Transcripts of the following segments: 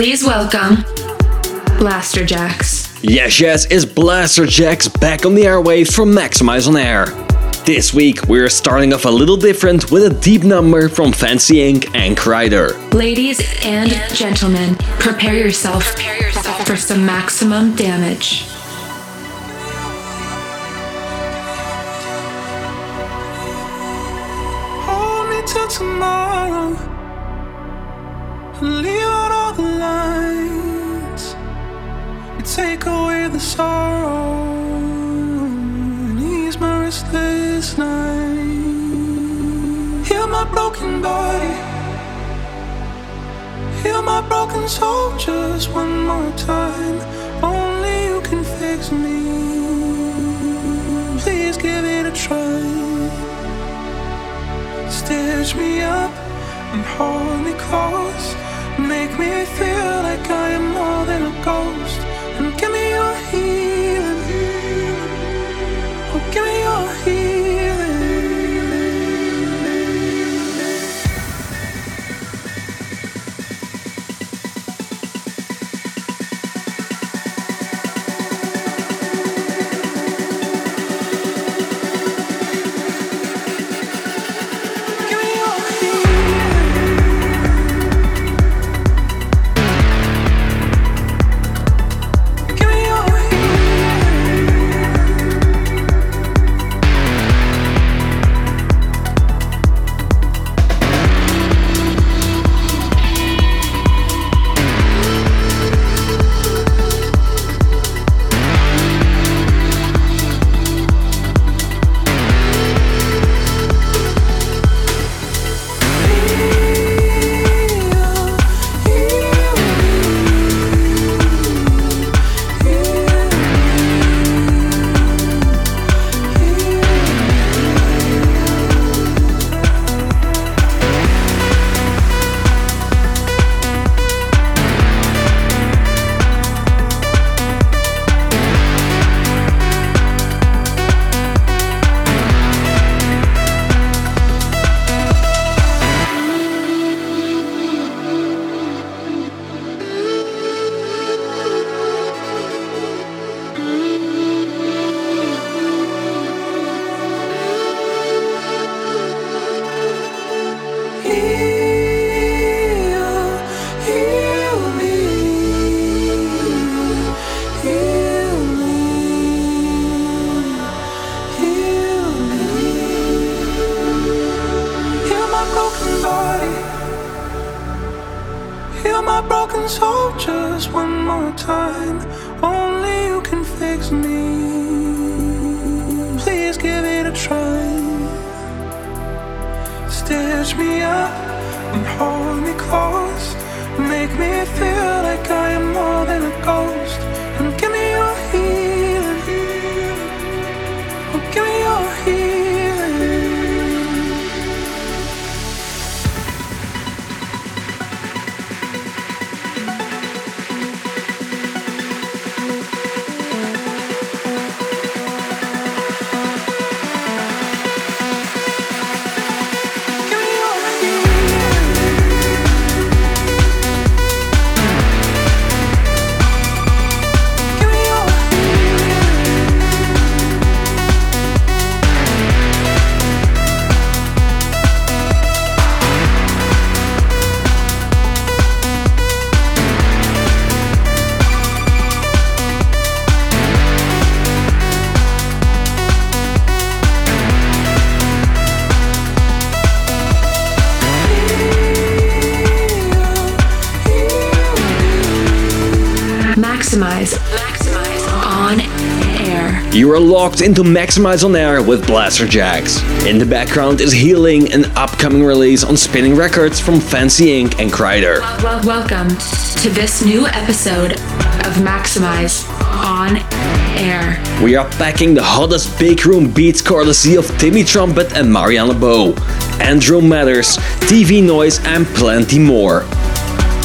Please welcome Blasterjaxx. Yes, yes, it's Blasterjaxx back on the airwaves from Maxximize on Air. This week we're starting off a little different with a deep number from Fancy Inc. and Kryder. Ladies and gentlemen, prepare yourself for some maximum damage. Hold me till tomorrow. Me. Please give it a try. Stitch me up and hold me close. My broken soul just one more time. Only you can fix me. Please give it a try. Stitch me up and hold me close. Make me feel like I am more than a ghost. Are locked into Maxximize on Air with Blasterjaxx. In the background is Healing, an upcoming release on Spinnin' Records from Fancy Inc. and Kryder. Well, welcome to this new episode of Maxximize on Air. We are packing the hottest big room beats courtesy of Timmy Trumpet and Mariana Bo, Andrew Matters, TV Noise, and plenty more.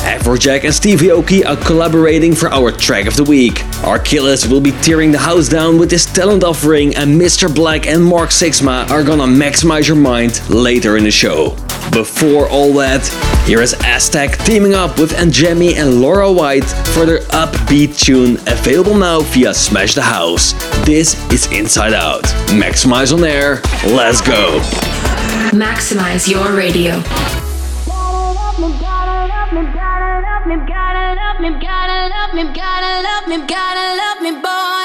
Afrojack and Stevie Aoki are collaborating for our track of the week. Archilles will be tearing the house down with his talent offering, and Mr. Black and Mark Sixma are gonna maximize your mind later in the show. Before all that, here is Aztec teaming up with Anjemi and Laura White for their upbeat tune available now via Smash the House. This is Inside Out. Maxximize on air, let's go! Maximize your radio. Love me, gotta love me, gotta love me, gotta love me, boy.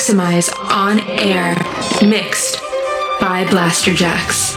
Maxximize on air. Mixed by Blasterjaxx. us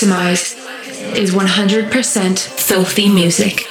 Maximize is 100% filthy music.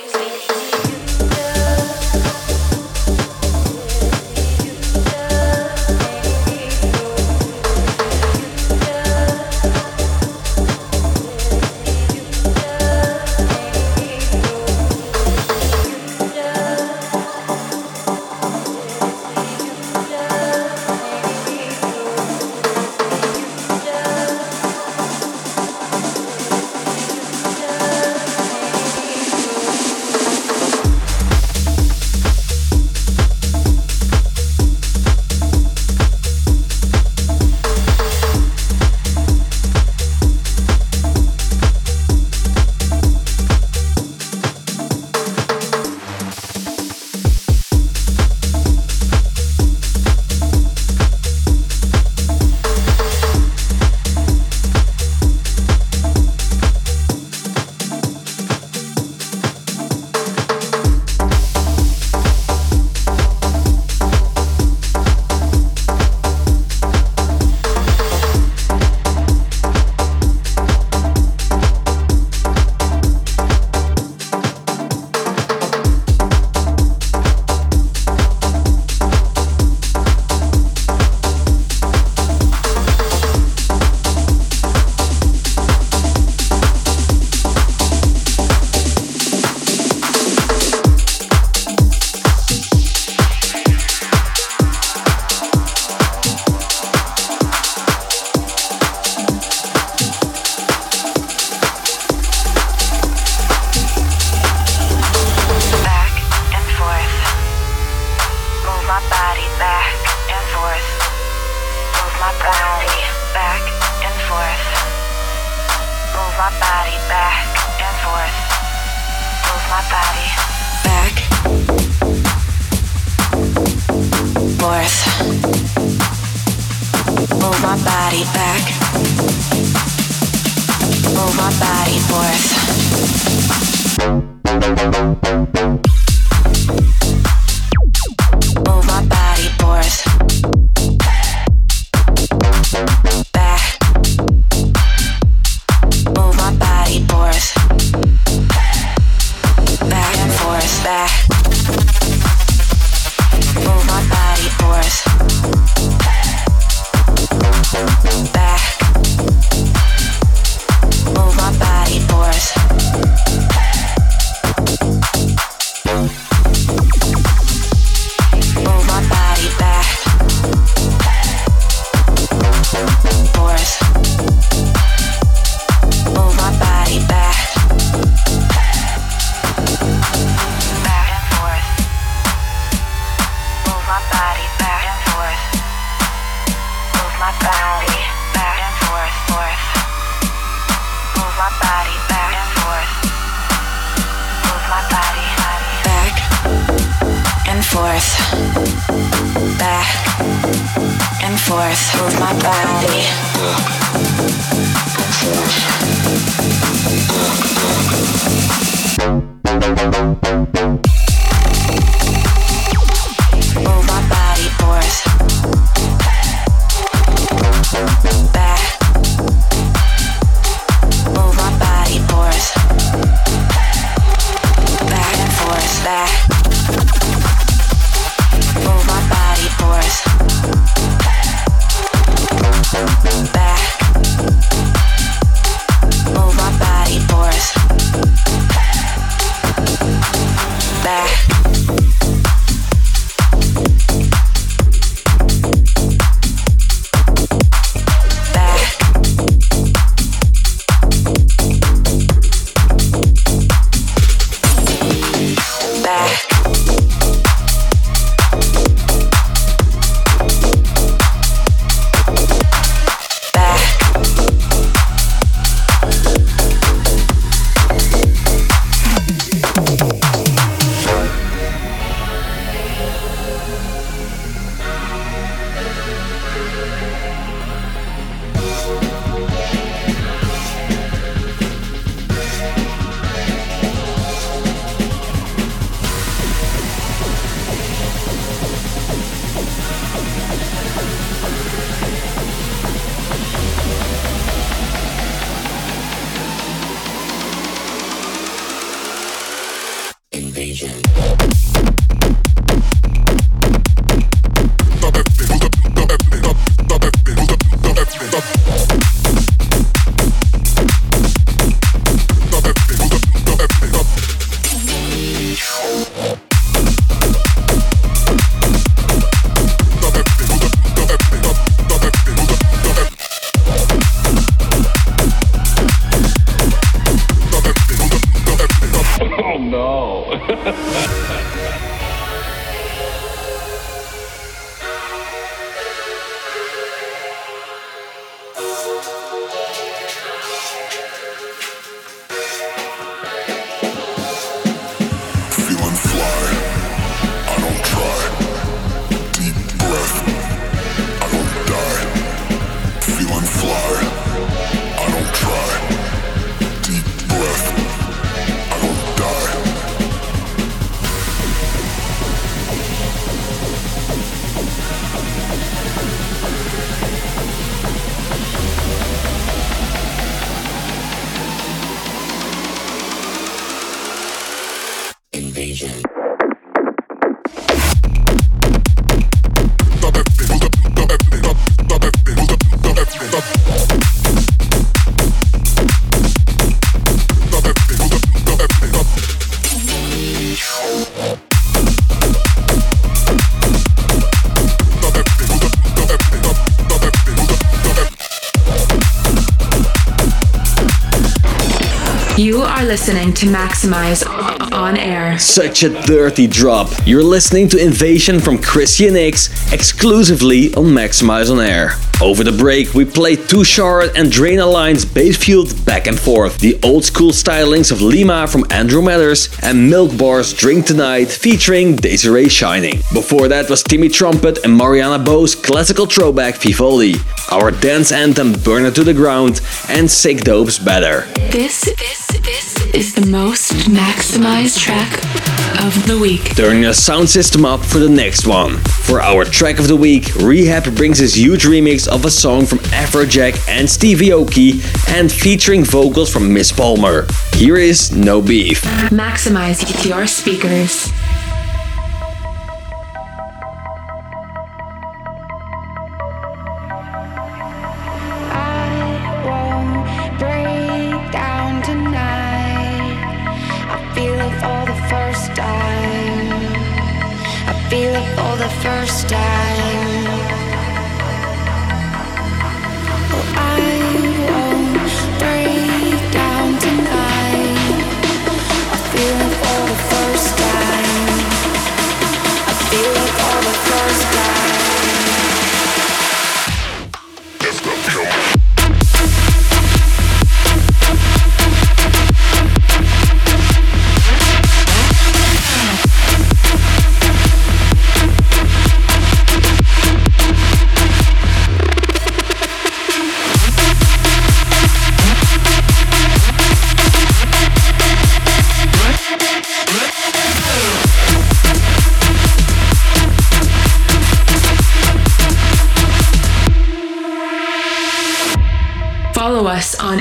Listening to Maxximize on air. Such a dirty drop. You're listening to Invasion from Christian X exclusively on Maxximize on Air. Over the break, we played Too Short and Drain Alliance Basefield back and forth, the old school stylings of Lima from Andrew Matters, and Milk Bar's Drink Tonight featuring Desiree Shining. Before that was Timmy Trumpet and Mariana Bo's classical throwback Vivaldi, our dance anthem Burn It to the Ground, and Sikdope's Better. This, this, this is the most maximized track of the week. Turning the sound system up for the next one. For our track of the week, R3HAB brings his huge remix of a song from Afrojack and Stevie Aoki and featuring vocals from Miss Palmer. Here is No Beef. Maximize your speakers.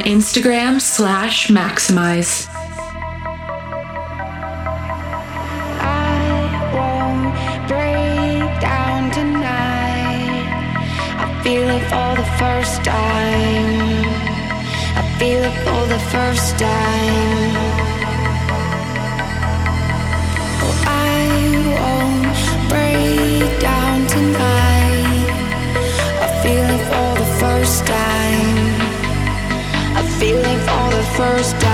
Instagram slash maximize. feel it for the first time. I feel it for the first time. First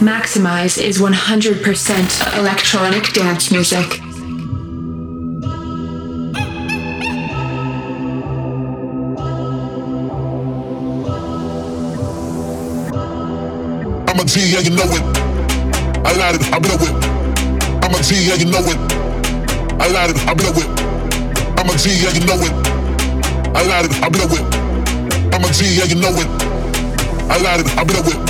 Maxximize is 100% electronic dance music. I'm a G, yeah, you know it. I lied it, I blow it. I'm a G, yeah, you know it. I lied it, I blow it. I'm a G, yeah, you know it. I lied it, I blow it. I'm a G, yeah, you know it. I lied it, I blow it.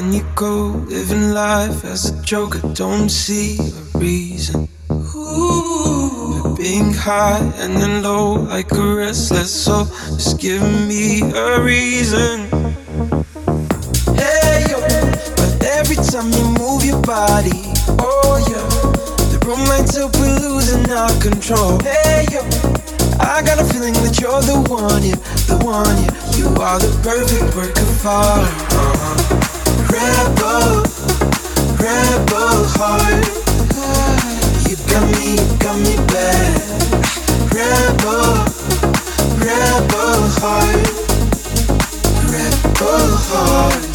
then you go living life as a joke. I don't see a reason. Ooh, being high and then low like a restless soul. Just give me a reason. Hey yo, but every time you move your body, oh yeah, the room lights up, we're losing our control. Hey yo. I got a feeling that you're the one, yeah, the one, yeah. You are the perfect work of art. Uh-huh. Rebel, heart. Rebel heart.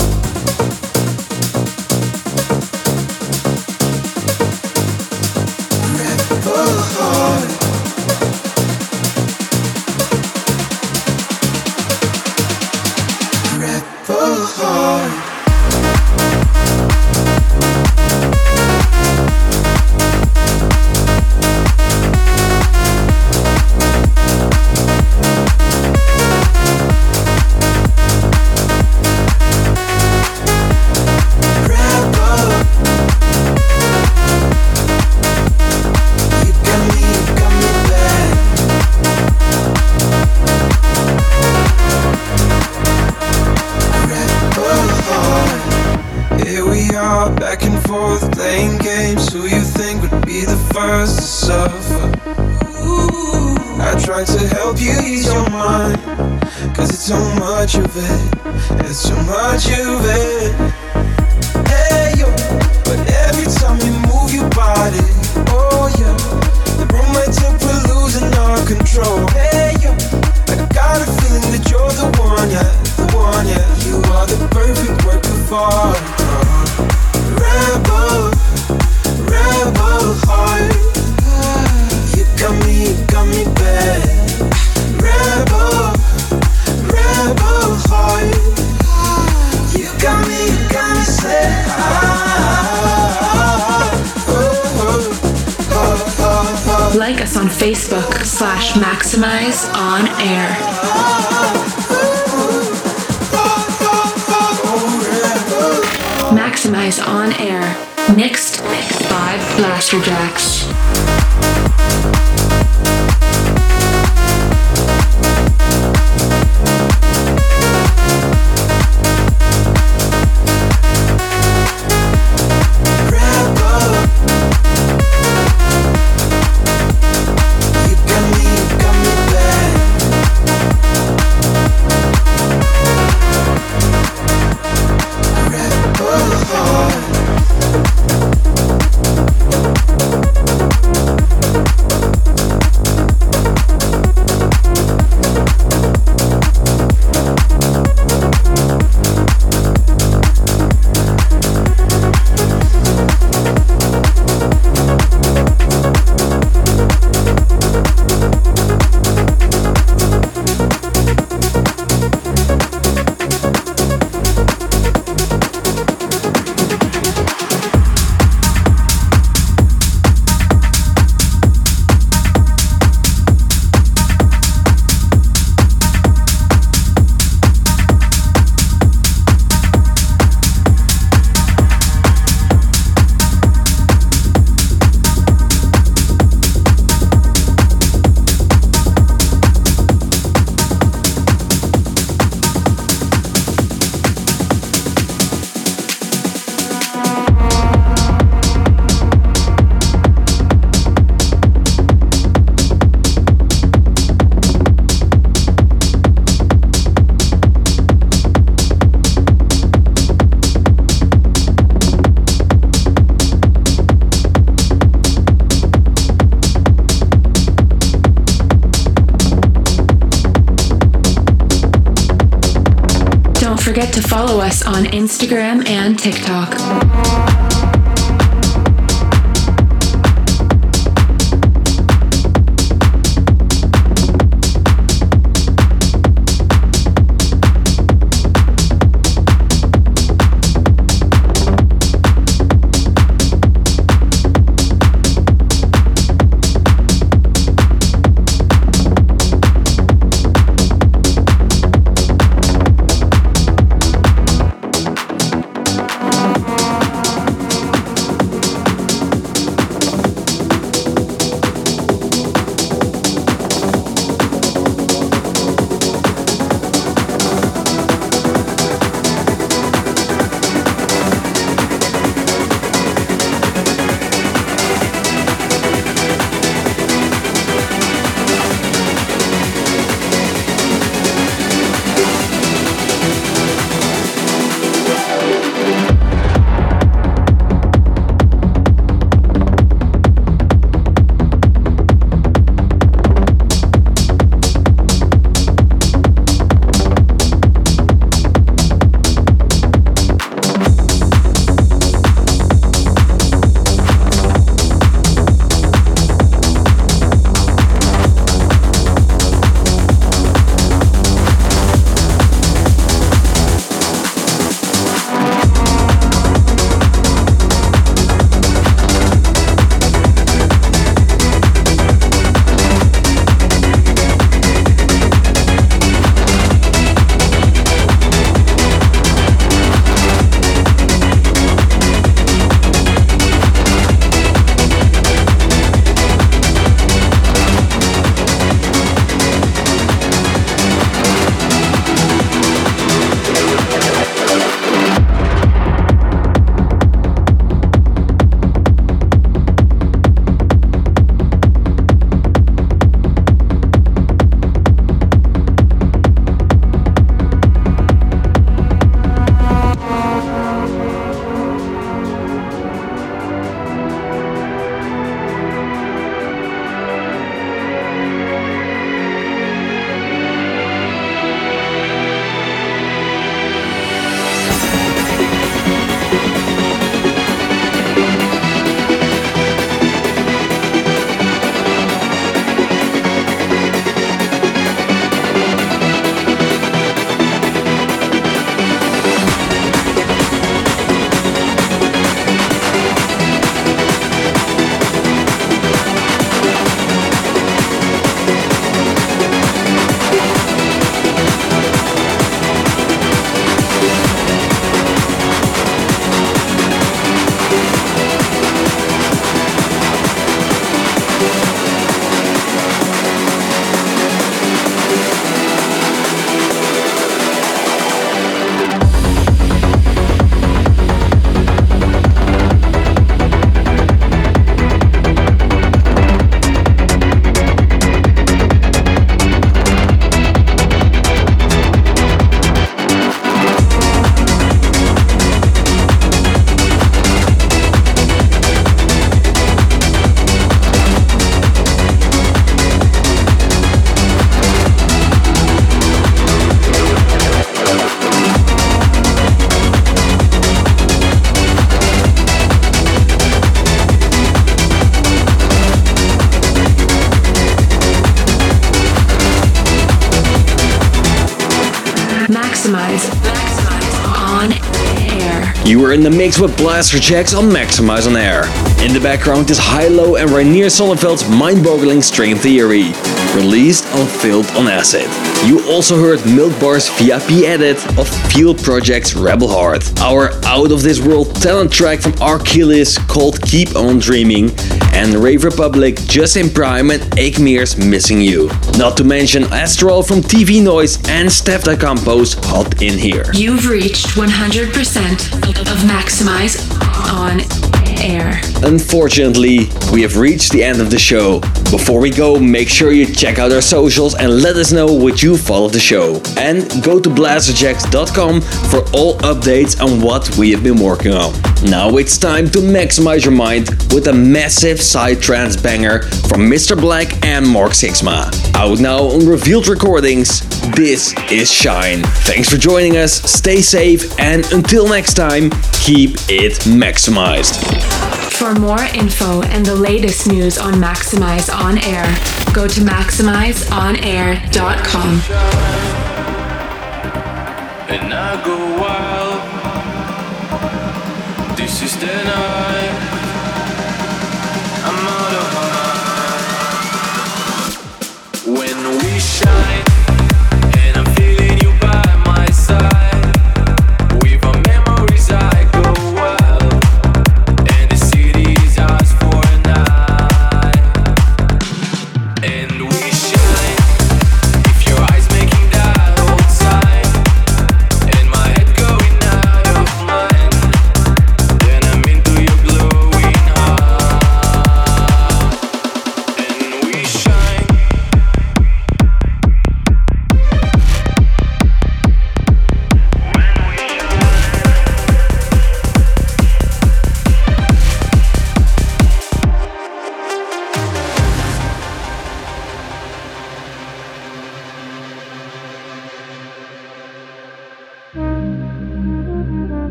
Instagram and TikTok. You are in the mix with Blasterjaxx on Maxximize on Air. In the background is Hi-Lo and Reinier Zonneveld's mind-boggling string theory, released on Filth on Acid. You also heard Milk Bar's VIP edit of Field Project's Rebel Heart, our out-of-this-world talent track from Archilles called Keep On Dreaming, and Rave Republic, Justin Prime and Akmir's Missing You. Not to mention Astral from TV Noise and Steph Da Campo's Hot In Here. You've reached 100% of Maxximize on air. Unfortunately, we have reached the end of the show. Before we go, make sure you check out our socials and let us know what you follow the show. And go to blasterjaxx.com for all updates on what we have been working on. Now it's time to maximize your mind with a massive psytrance banger from Mr. Black and Mark Sixma. Out now on Revealed Recordings, this is Shine. Thanks for joining us, stay safe, and until next time, keep it maximized. For more info and the latest news on Maxximize on air, go to maxximizeonair.com. and I go wild. This is the night.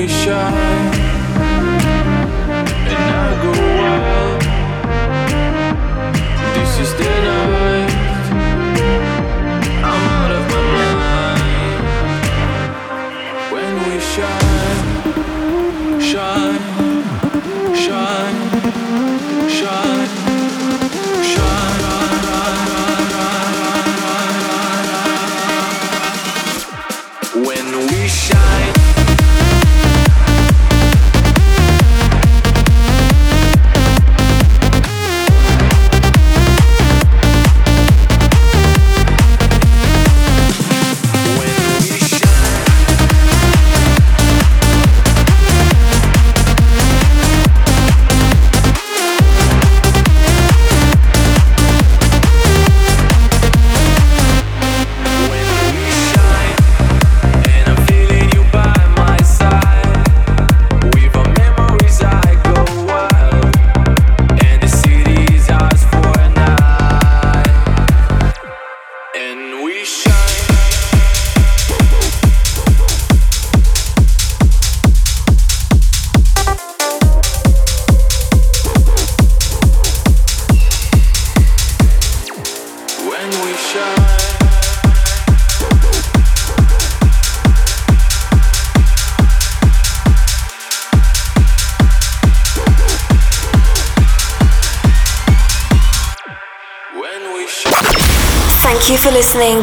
We shine.